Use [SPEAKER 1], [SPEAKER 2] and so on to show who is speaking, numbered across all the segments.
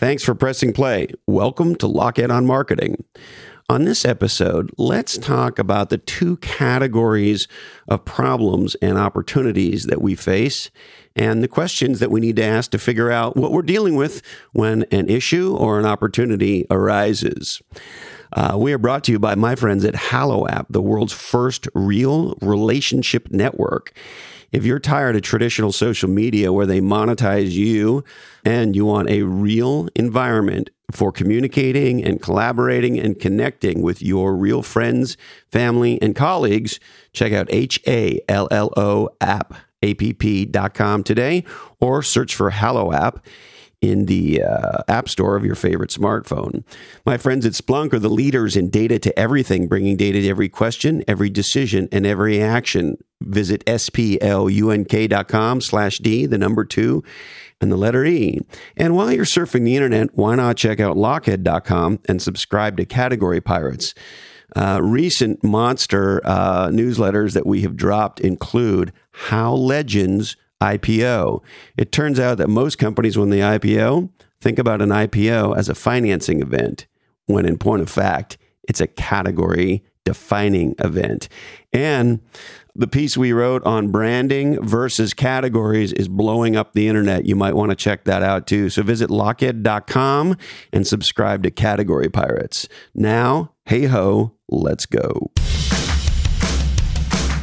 [SPEAKER 1] Thanks for pressing play. Welcome to Lochhead on Marketing. On this episode, let's talk about the two categories of problems and opportunities that we face and the questions that we need to ask to figure out what we're dealing with when an issue or an opportunity arises. Uh, we are brought to you by my friends at Hallo App, the world's first real relationship network. If you're tired of traditional social media where they monetize you and you want a real environment for communicating and collaborating and connecting with your real friends, family, and colleagues, check out H A L L O app, app.com today or search for Hallo App in the uh, App Store of your favorite smartphone. My friends at Splunk are the leaders in data to everything, bringing data to every question, every decision, and every action. Visit splunk.com slash D, the number two, and the letter E. And while you're surfing the internet, why not check out lochhead.com and subscribe to Category Pirates? Uh, recent monster uh, newsletters that we have dropped include How Legends IPO. It turns out that most companies, when they IPO, think about an IPO as a financing event, when in point of fact, it's a category defining event. And the piece we wrote on branding versus categories is blowing up the internet. You might want to check that out too. So visit lochhead.com and subscribe to Category Pirates. Now, hey ho, let's go.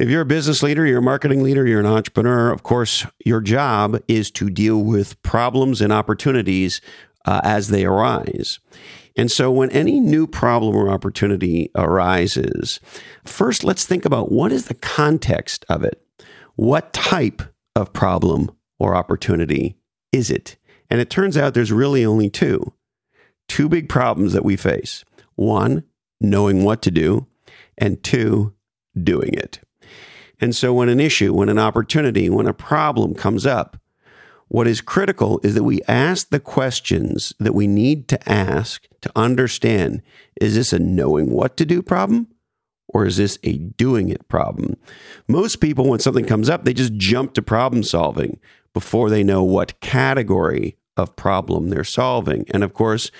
[SPEAKER 1] If you're a business leader, you're a marketing leader, you're an entrepreneur, of course, your job is to deal with problems and opportunities uh, as they arise. And so, when any new problem or opportunity arises, first let's think about what is the context of it? What type of problem or opportunity is it? And it turns out there's really only two two big problems that we face one, knowing what to do, and two, doing it. And so, when an issue, when an opportunity, when a problem comes up, what is critical is that we ask the questions that we need to ask to understand is this a knowing what to do problem or is this a doing it problem? Most people, when something comes up, they just jump to problem solving before they know what category of problem they're solving. And of course,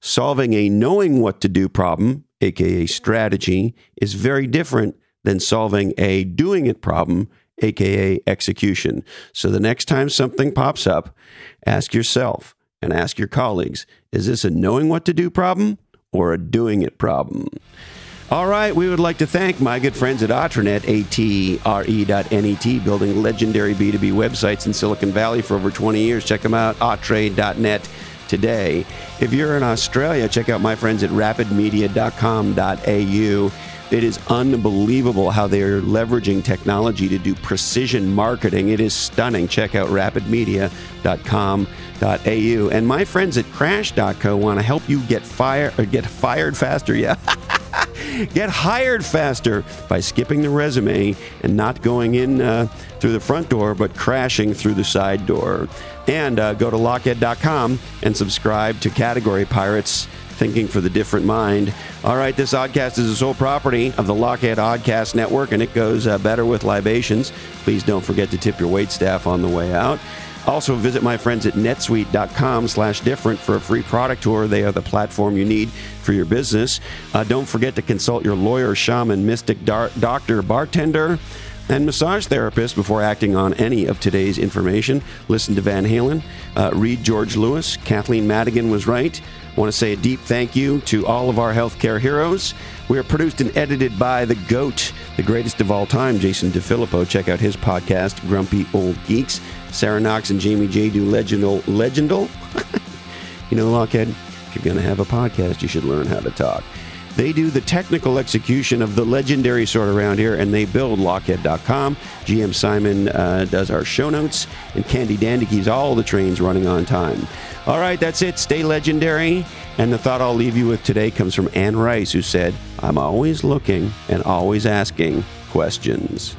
[SPEAKER 1] solving a knowing what to do problem, aka strategy, is very different than solving a doing it problem, aka execution. So the next time something pops up, ask yourself and ask your colleagues is this a knowing what to do problem or a doing it problem? All right, we would like to thank my good friends at Atrenet, A-T-R-E.net, building legendary B2B websites in Silicon Valley for over 20 years. Check them out, atre.net today. If you're in Australia, check out my friends at rapidmedia.com.au. It is unbelievable how they are leveraging technology to do precision marketing. It is stunning. Check out rapidmedia.com.au. And my friends at crash.co want to help you get fired or get fired faster. Yeah. get hired faster by skipping the resume and not going in uh, through the front door, but crashing through the side door. And uh, go to lochhead.com and subscribe to Category Pirates Thinking for the Different Mind. All right, this oddcast is the sole property of the Lochhead Oddcast Network, and it goes uh, better with libations. Please don't forget to tip your wait staff on the way out. Also, visit my friends at netsuite.com slash different for a free product tour. They are the platform you need for your business. Uh, don't forget to consult your lawyer, shaman, mystic, dar- doctor, bartender, and massage therapist before acting on any of today's information. Listen to Van Halen, uh, read George Lewis. Kathleen Madigan was right. I want to say a deep thank you to all of our healthcare heroes. We are produced and edited by the GOAT, the greatest of all time, Jason DeFilippo. Check out his podcast, Grumpy Old Geeks. Sarah Knox and Jamie J do legendal. Legendal? you know, Lochhead, if you're going to have a podcast, you should learn how to talk. They do the technical execution of the legendary sort around here, and they build Lochhead.com. GM Simon uh, does our show notes, and Candy Dandy keeps all the trains running on time. All right, that's it. Stay legendary. And the thought I'll leave you with today comes from Anne Rice, who said, I'm always looking and always asking questions.